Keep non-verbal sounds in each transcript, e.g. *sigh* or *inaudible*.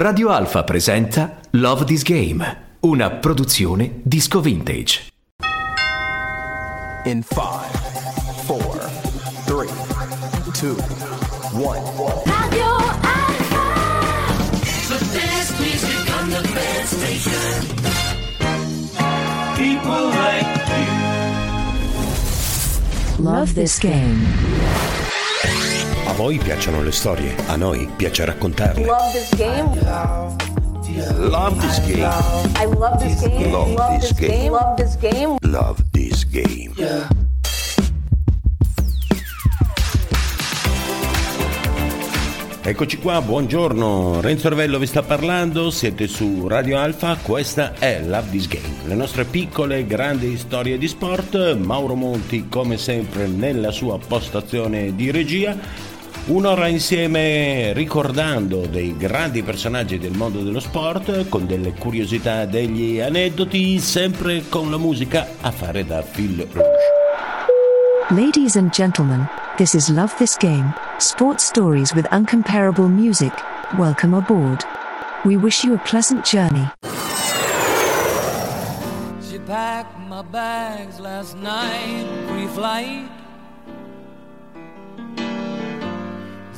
Radio Alfa presenta Love This Game, una produzione disco vintage. In 5, 4, 3, 2, 1. Radio Alfa. The best music on the best station. People like you. Love this game. A voi piacciono le storie, a noi piace raccontarle. Love this game. Love this game. I love this game. Love this game. Love this game. Love this game. Eccoci qua, buongiorno, Renzo Arvello vi sta parlando, siete su Radio Alfa, questa è Love This Game, le nostre piccole e grandi storie di sport, Mauro Monti come sempre nella sua postazione di regia, un'ora insieme ricordando dei grandi personaggi del mondo dello sport, con delle curiosità, degli aneddoti, sempre con la musica a fare da fil rouge. Ladies and gentlemen, this is Love This Game, sports stories with uncomparable music. Welcome aboard. We wish you a pleasant journey. She packed my bags last night, pre-flight.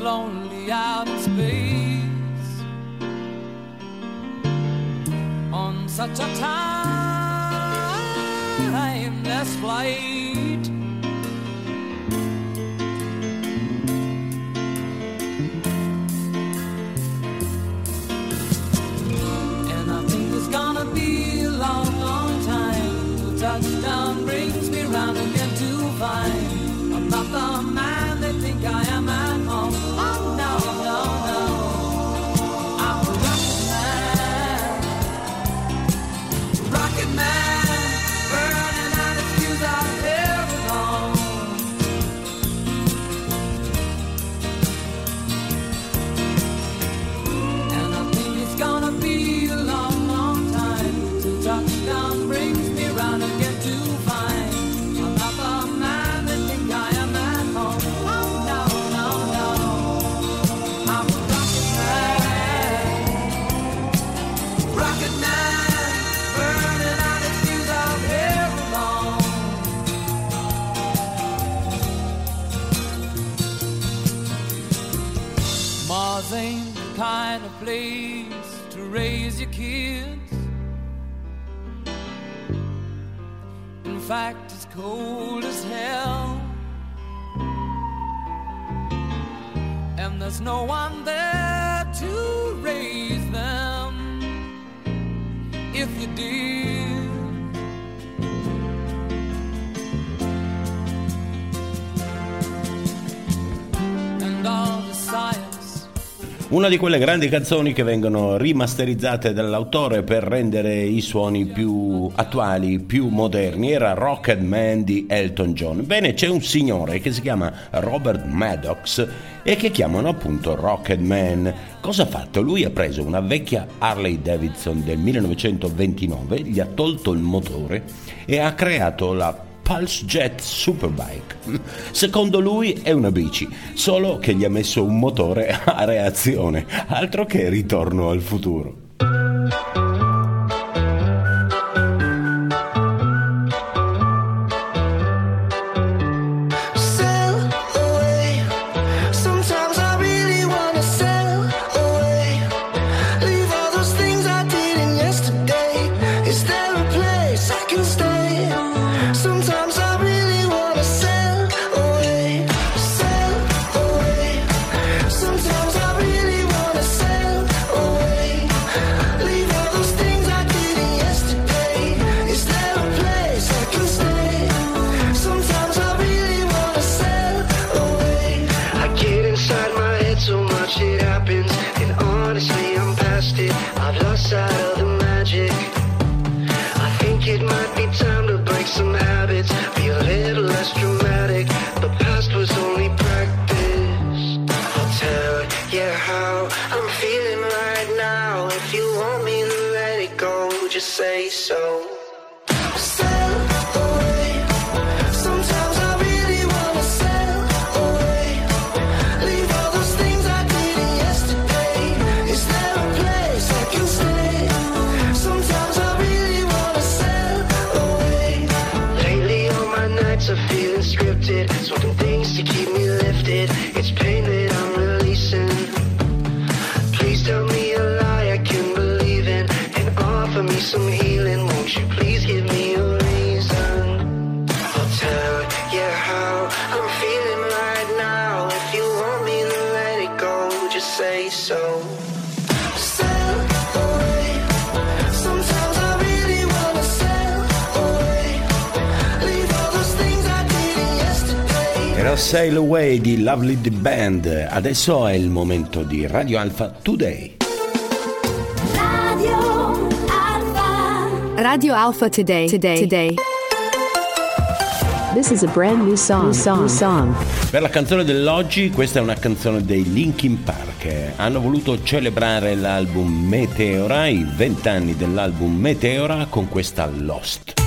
Lonely out in space on such a timeless flight. Ain't the kind of place to raise your kids. In fact, it's cold as hell. And there's no one there to raise them. If you did. And all Una di quelle grandi canzoni che vengono rimasterizzate dall'autore per rendere i suoni più attuali, più moderni, era Rocket Man di Elton John. Bene, c'è un signore che si chiama Robert Maddox e che chiamano appunto Rocket Man. Cosa ha fatto? Lui ha preso una vecchia Harley Davidson del 1929, gli ha tolto il motore e ha creato la Pulse Jet Superbike. Secondo lui è una bici, solo che gli ha messo un motore a reazione, altro che ritorno al futuro. Lovely the Band. Adesso è il momento di Radio Alfa Today. Radio Alfa. Radio Alfa Today. Today. Today. This is a brand new song. New song. New song. Per la canzone dell'oggi, questa è una canzone dei Linkin Park. Hanno voluto celebrare l'album Meteora, i vent'anni dell'album Meteora, con questa Lost.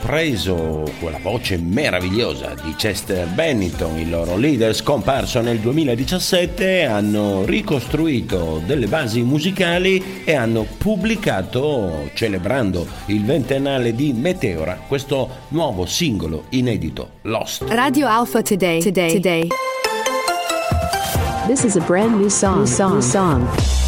preso quella voce meravigliosa di Chester Bennington, il loro leader scomparso nel 2017, hanno ricostruito delle basi musicali e hanno pubblicato, celebrando il ventennale di Meteora, questo nuovo singolo inedito, Lost. Radio Alpha Today, today, today. This is a brand new song, new song. New song.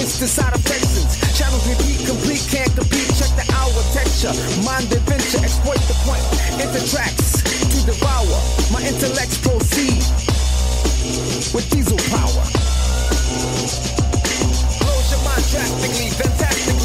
Tangled, twisted side affections. Channels repeat, complete, can't compete. Check the hour texture, mind adventure, exploit the point. Enter tracks to devour. My intellects proceed with diesel power. Blows your mind drastically, fantastically.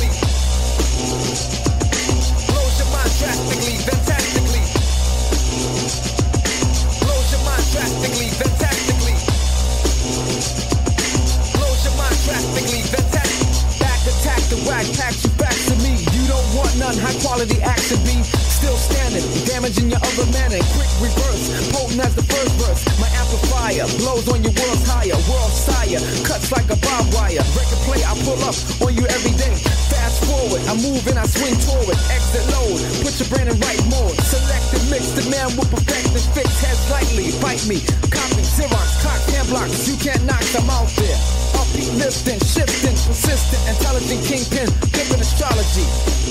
None, high quality action be still standing, damaging your other man quick reverse, potent as the first verse. My amplifier blows on your world's higher, world sire, cuts like a barbed wire. Record play, I pull up on you every day. Fast forward, I move and I swing toward. Exit load, put your brain in right mode. Select and mix, the man will perfect and fix heads lightly. Bite me, copy, Xerox, clock, hand blocks. You can't knock them out there. Lifting, shifting, persistent, intelligent kingpin, flipping astrology.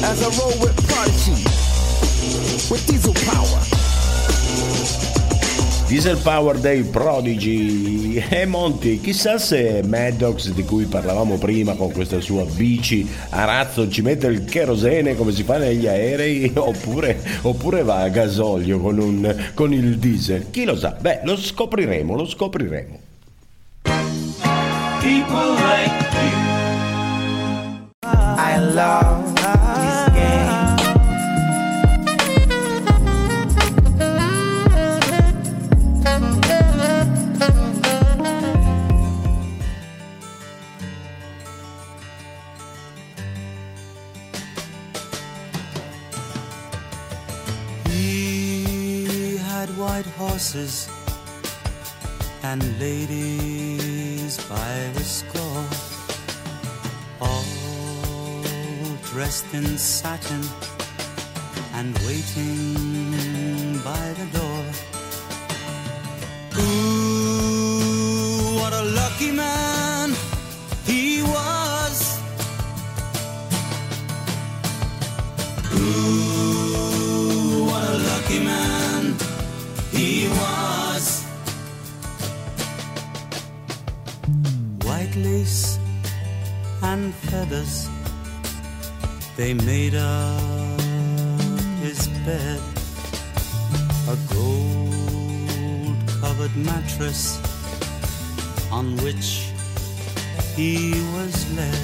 As I roll with prodigy, with diesel power. Diesel Power dei Prodigy e Monty, chissà se Maddox di cui parlavamo prima con questa sua bici a razzo ci mette il kerosene come si fa negli aerei *laughs* oppure, oppure va a gasolio con, un, con il diesel, chi lo sa? Beh, lo scopriremo, lo scopriremo. People like you. I love this game. He had white horses and ladies dressed in satin and waiting made up his bed. A gold covered mattress on which he was led.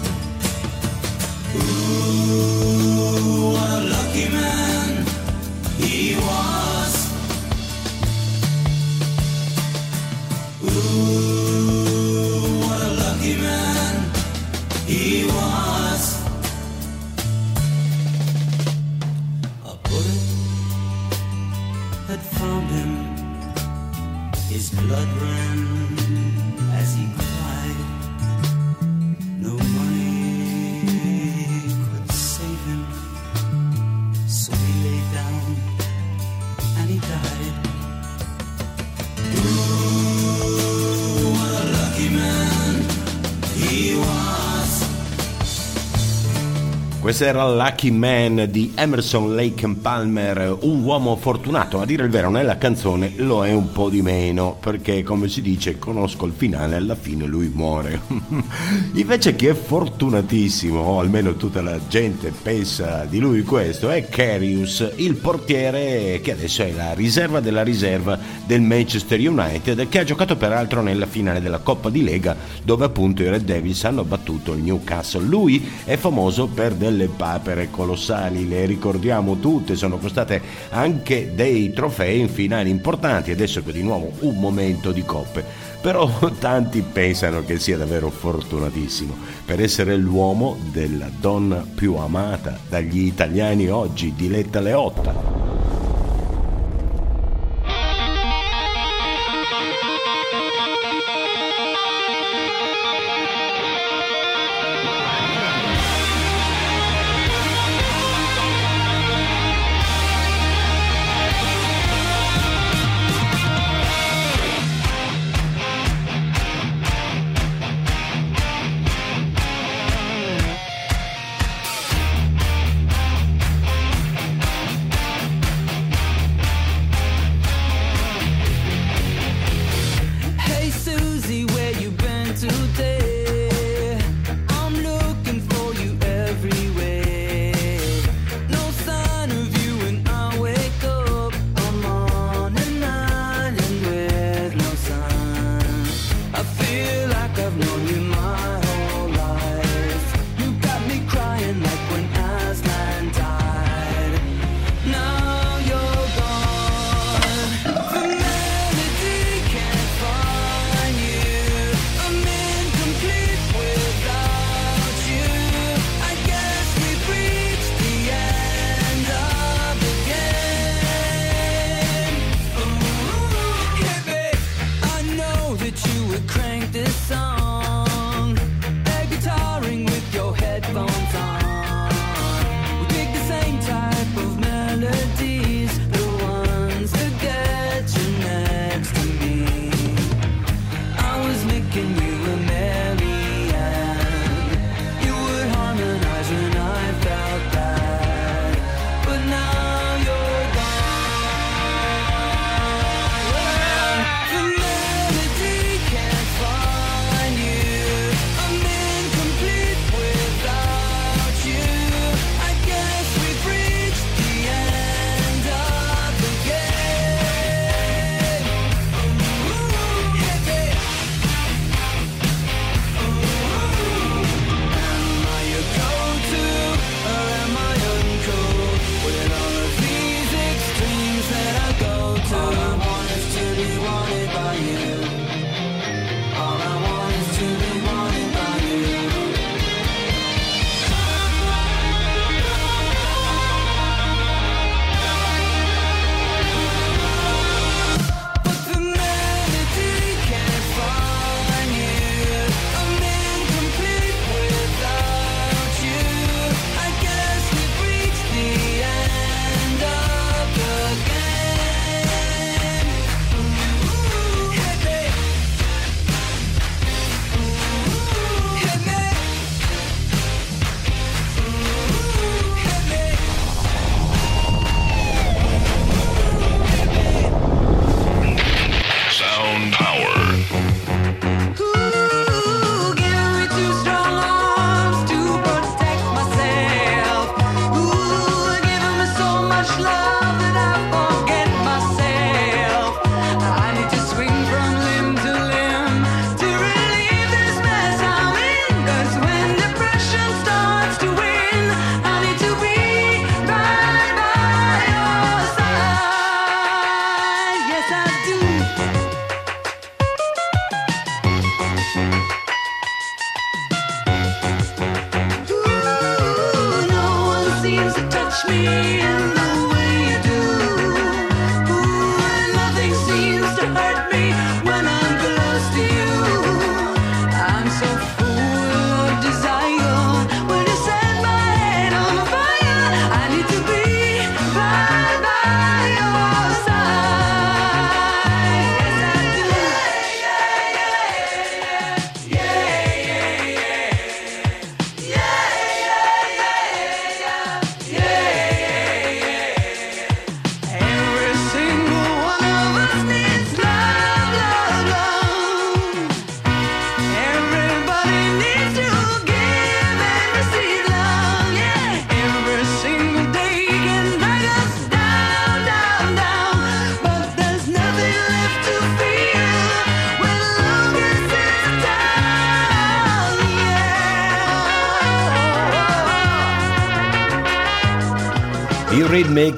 He was. Questo era Lucky Man di Emerson Lake Palmer, un uomo fortunato, a dire il vero nella canzone lo è un po' di meno, perché come si dice conosco il finale, alla fine lui muore. *laughs* Invece chi è fortunatissimo, o almeno tutta la gente pensa di lui questo, è Carius, il portiere che adesso è la riserva della riserva del Manchester United, che ha giocato peraltro nella finale della Coppa di Lega, dove appunto i Red Devils hanno battuto il Newcastle. Lui è famoso per delle papere colossali, le ricordiamo tutte, sono costate anche dei trofei in finali importanti, adesso che di nuovo un momento di coppe. Però *laughs* tanti pensano che sia davvero fortunatissimo per essere l'uomo della donna più amata dagli italiani oggi, Diletta Leotta.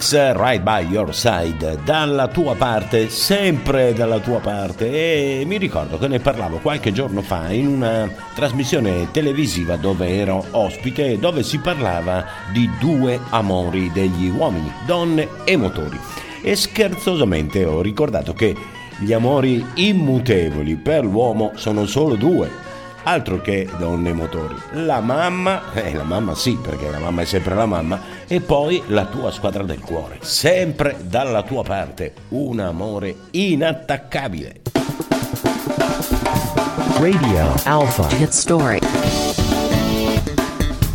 Remix eh, Right by Your Side, dalla tua parte, sempre dalla tua parte. E mi ricordo che ne parlavo qualche giorno fa in una trasmissione televisiva dove ero ospite, dove si parlava di due amori degli uomini, donne e motori. E scherzosamente ho ricordato che gli amori immutevoli per l'uomo sono solo due. Altro che donne e motori. La mamma, eh, la mamma sì, perché la mamma è sempre la mamma, e poi la tua squadra del cuore, sempre dalla tua parte, un amore inattaccabile. Radio Alpha Hit Story.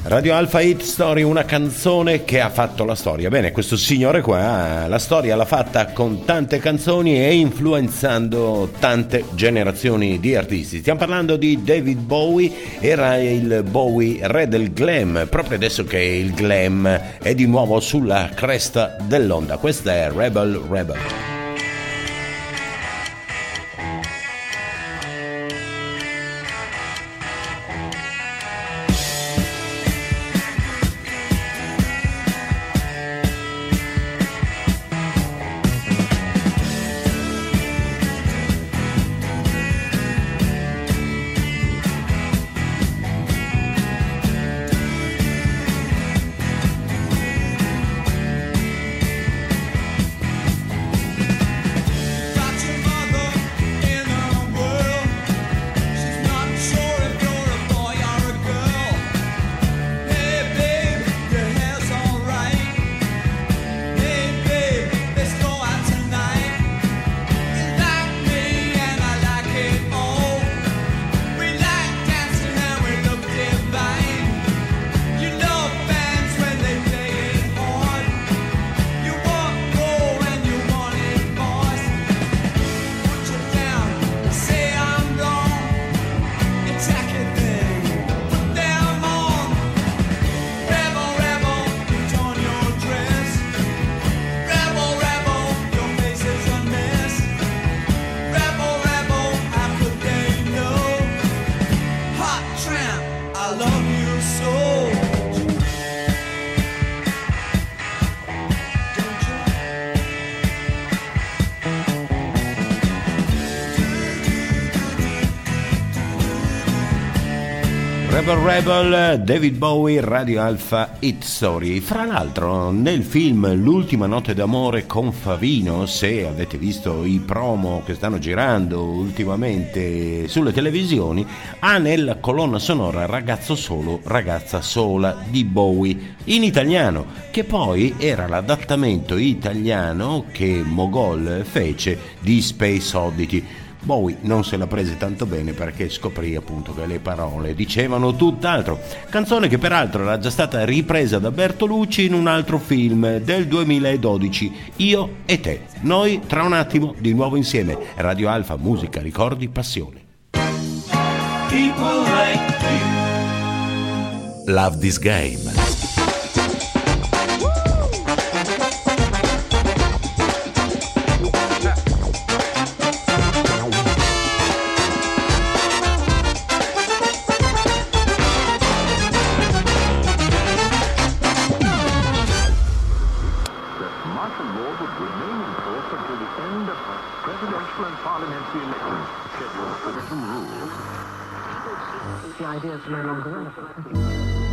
Radio Alpha Hit Story, una canzone che ha fatto la storia. Bene, questo signore qua la storia l'ha fatta con tante canzoni e influenzando tante generazioni di artisti. Stiamo parlando di David Bowie, era il Bowie re del glam, proprio adesso che il glam è di nuovo sulla cresta dell'onda. Questa è Rebel Rebel. Rebel Rebel, David Bowie, Radio Alpha, Hit Story. Fra l'altro, nel film L'ultima notte d'amore con Favino, se avete visto i promo che stanno girando ultimamente sulle televisioni, ha nella colonna sonora Ragazzo solo, ragazza sola di Bowie in italiano, che poi era l'adattamento italiano che Mogol fece di Space Oddity. Bowie non se la prese tanto bene perché scoprì appunto che le parole dicevano tutt'altro. Canzone che peraltro era già stata ripresa da Bertolucci in un altro film del 2012, Io e te. Noi tra un attimo di nuovo insieme. Radio Alfa, musica, ricordi, passione. Like Love This Game. Parliamentary elections scheduled for written rules. The idea is no longer relevant.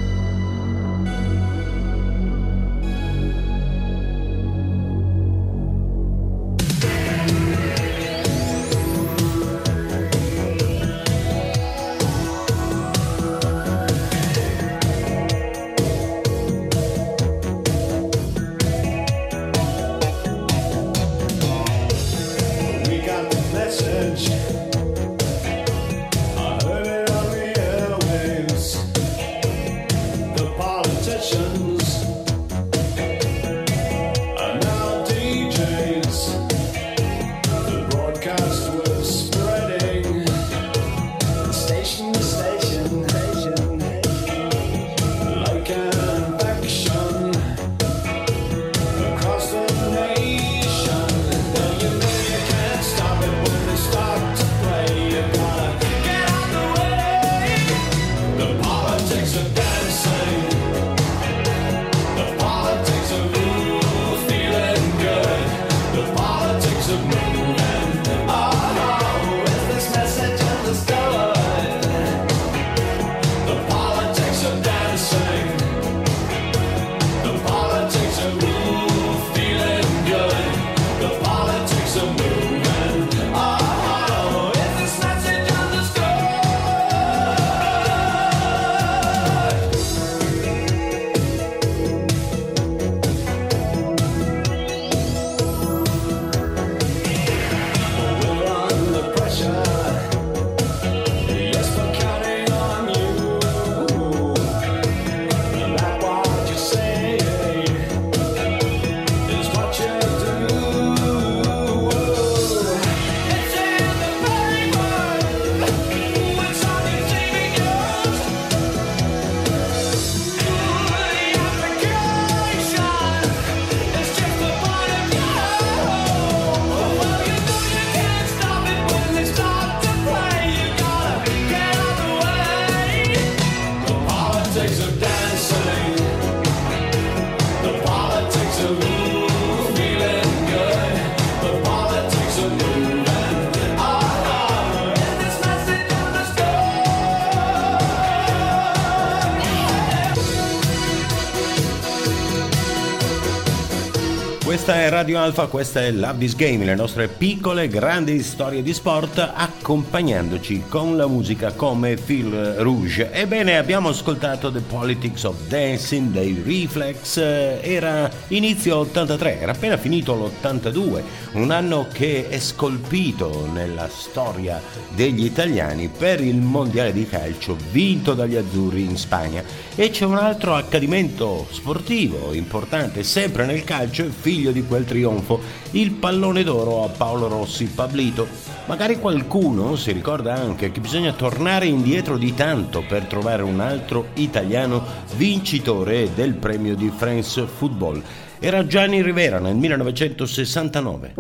Radio Alfa, questa è Love This Game, le nostre piccole grandi storie di sport accompagnandoci con la musica come Phil Rouge. Ebbene, abbiamo ascoltato The Politics of Dancing dei Reflex, eh, era inizio 83, era appena finito l'82 un anno che è scolpito nella storia degli italiani per il mondiale di calcio vinto dagli azzurri in Spagna. E c'è un altro accadimento sportivo importante, sempre nel calcio, e figlio di quel trionfo, il pallone d'oro a Paolo Rossi Pablito. Magari qualcuno si ricorda anche che bisogna tornare indietro di tanto per trovare un altro italiano vincitore del premio di France Football. Era Gianni Rivera nel 1969.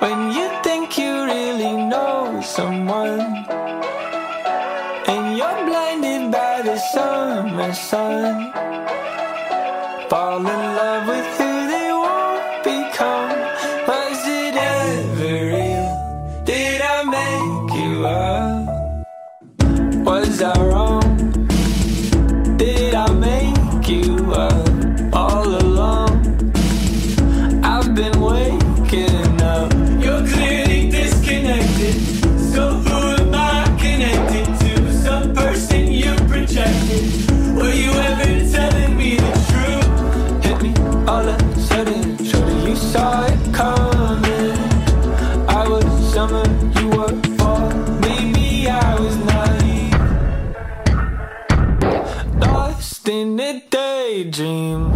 When you think you really know someone And you're blinded by the summer sun Fall in love with who they won't become Was it ever real? Did I make you up? Was I wrong? dream.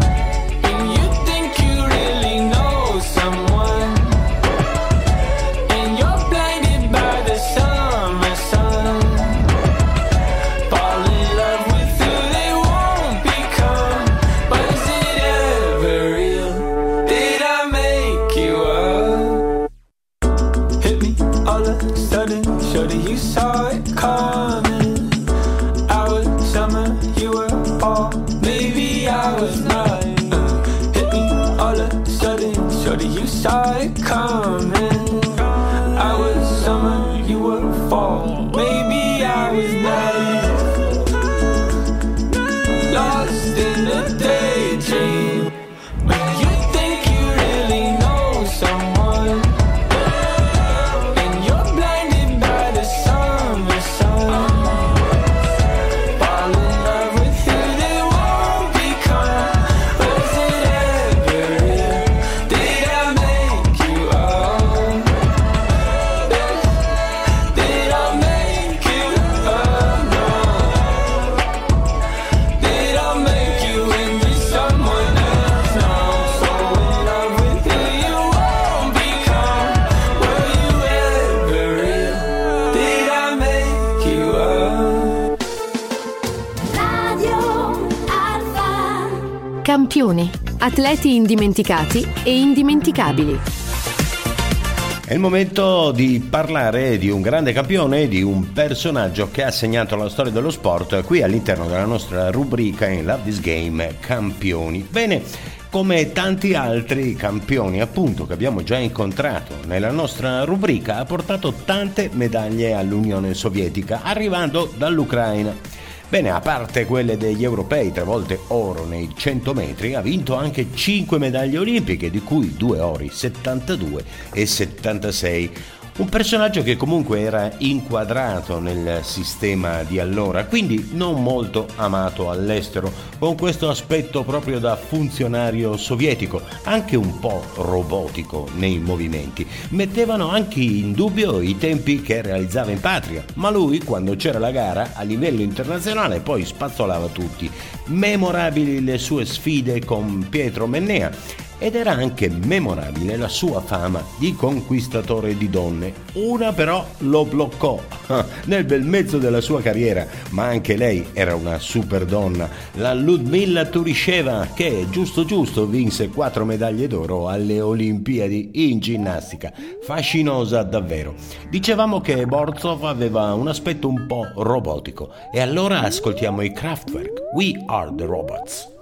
Indimenticati e indimenticabili. È il momento di parlare di un grande campione, di un personaggio che ha segnato la storia dello sport qui all'interno della nostra rubrica in Love This Game Campioni. Bene, come tanti altri campioni appunto che abbiamo già incontrato nella nostra rubrica ha portato tante medaglie all'Unione Sovietica arrivando dall'Ucraina Bene, a parte quelle degli europei, tre volte oro nei 100 metri, ha vinto anche 5 medaglie olimpiche, di cui 2 ori, 72 e 76. Un personaggio che comunque era inquadrato nel sistema di allora, quindi non molto amato all'estero, con questo aspetto proprio da funzionario sovietico, anche un po' robotico nei movimenti. Mettevano anche in dubbio i tempi che realizzava in patria, ma lui quando c'era la gara a livello internazionale poi spazzolava tutti. Memorabili le sue sfide con Pietro Mennea ed era anche memorabile la sua fama di conquistatore di donne. Una però lo bloccò *laughs* nel bel mezzo della sua carriera, ma anche lei era una super donna, la Ludmilla Turisheva che giusto giusto vinse quattro medaglie d'oro alle Olimpiadi in ginnastica. Fascinosa davvero. Dicevamo che Borzov aveva un aspetto un po' robotico e allora ascoltiamo i Kraftwerk. We are the robots.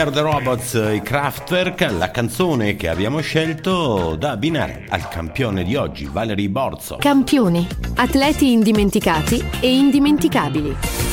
We Are the Robots, i Kraftwerk, la canzone che abbiamo scelto da abbinare al campione di oggi, Valery Borzov. Campioni, atleti indimenticati e indimenticabili.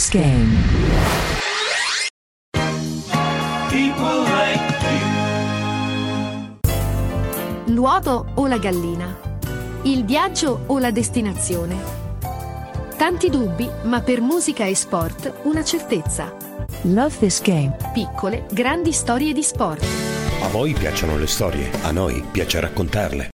This game. People like L'uovo o la gallina? Il viaggio o la destinazione? Tanti dubbi, ma per musica e sport una certezza. Love this game. Piccole, grandi storie di sport. A voi piacciono le storie, a noi piace raccontarle.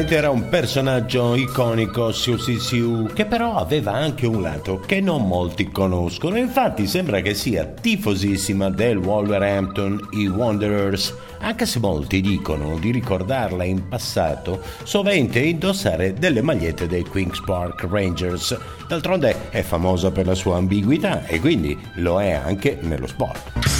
Sicuramente era un personaggio iconico Susie Siu, che però aveva anche un lato che non molti conoscono. Infatti sembra che sia tifosissima del Wolverhampton, i Wanderers, anche se molti dicono di ricordarla in passato sovente indossare delle magliette dei Queen's Park Rangers. D'altronde è famosa per la sua ambiguità e quindi lo è anche nello sport.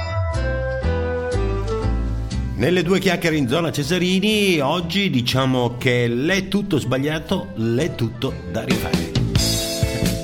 Nelle due chiacchiere in zona Cesarini oggi diciamo che l'è tutto sbagliato, l'è tutto da rifare.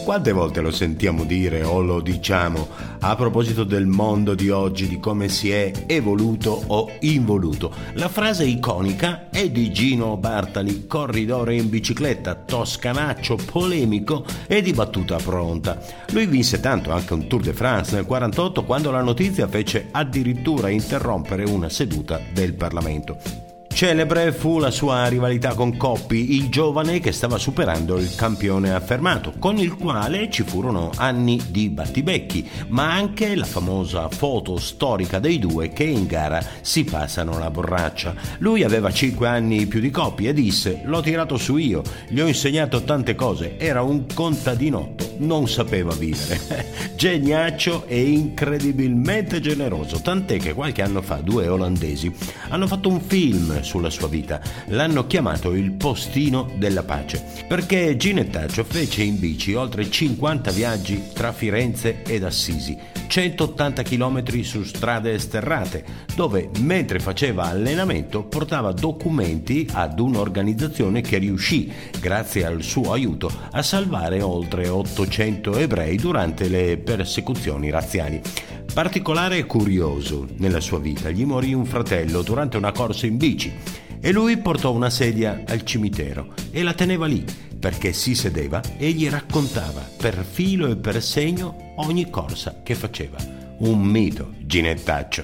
Quante volte lo sentiamo dire o lo diciamo a proposito del mondo di oggi, di come si è evoluto o involuto? La frase iconica è di Gino Bartali, corridore in bicicletta, toscanaccio, polemico e di battuta pronta. Lui vinse tanto anche un Tour de France nel 48 quando la notizia fece addirittura interrompere una seduta del Parlamento. Celebre fu la sua rivalità con Coppi, il giovane che stava superando il campione affermato, con il quale ci furono anni di battibecchi, ma anche la famosa foto storica dei due che in gara si passano la borraccia. Lui aveva 5 anni più di Coppi e disse: L'ho tirato su io, gli ho insegnato tante cose, era un contadinotto, non sapeva vivere. *laughs* Geniaccio e incredibilmente generoso, tant'è che qualche anno fa due olandesi hanno fatto un film sulla sua vita. L'hanno chiamato il postino della pace, perché Ginettaccio fece in bici oltre 50 viaggi tra Firenze ed Assisi, 180 km su strade sterrate, dove mentre faceva allenamento portava documenti ad un'organizzazione che riuscì, grazie al suo aiuto, a salvare oltre 800 ebrei durante le persecuzioni razziali. Particolare e curioso nella sua vita, gli morì un fratello durante una corsa in bici e lui portò una sedia al cimitero e la teneva lì perché si sedeva e gli raccontava per filo e per segno ogni corsa che faceva. Un mito, Ginettaccio.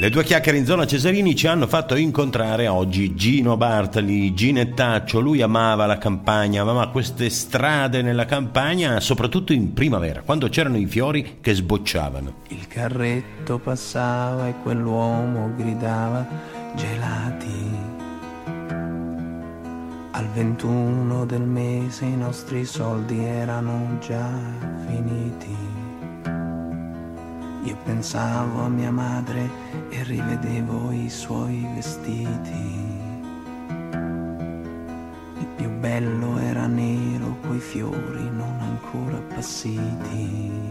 Le due chiacchiere in zona Cesarini ci hanno fatto incontrare oggi Gino Bartali, Ginettaccio. Lui amava la campagna, amava queste strade nella campagna, soprattutto in primavera, quando c'erano i fiori che sbocciavano. Il carretto passava e quell'uomo gridava gelati. Al 21 del mese i nostri soldi erano già finiti. Io pensavo a mia madre e rivedevo i suoi vestiti. Il più bello era nero coi fiori non ancora appassiti.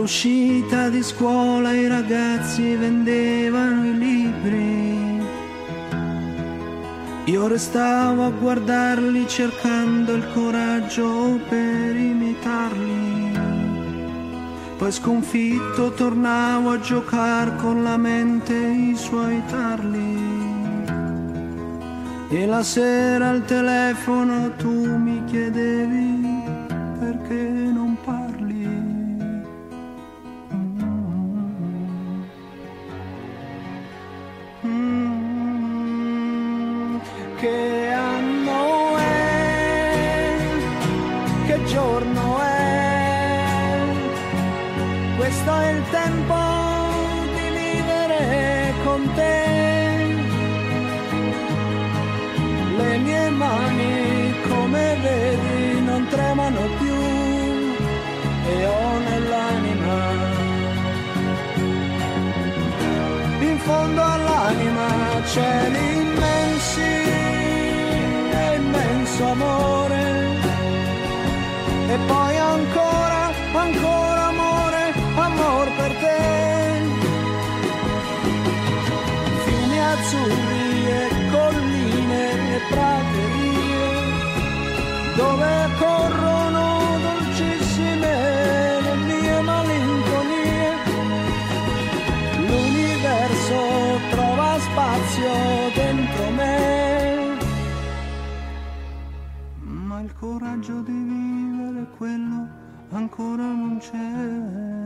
All'uscita di scuola i ragazzi vendevano i libri. Io restavo a guardarli cercando il coraggio per imitarli. Poi sconfitto tornavo a giocare con la mente i suoi tarli. E la sera al telefono tu mi chiedevi Questo è il tempo di vivere con te. Le mie mani, come vedi, non tremano più e ho nell'anima in fondo all'anima cieli immensi e immenso amore e poi ancora, ancora azzurri colline e praterie, dove corrono dolcissime le mie malinconie. L'universo trova spazio dentro me, ma il coraggio di vivere quello ancora non c'è.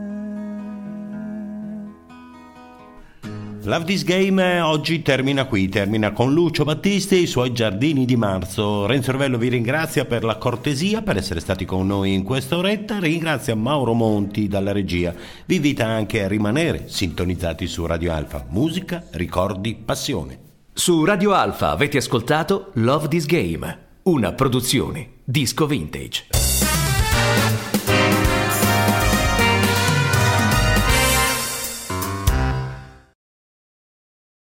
Love This Game eh, oggi termina qui, termina con Lucio Battisti e i suoi giardini di marzo. Renzo Orvello vi ringrazia per la cortesia, per essere stati con noi in questa oretta, ringrazia Mauro Monti dalla regia. Vi invita anche a rimanere sintonizzati su Radio Alfa. Musica, ricordi, passione. Su Radio Alfa avete ascoltato Love This Game, una produzione disco vintage.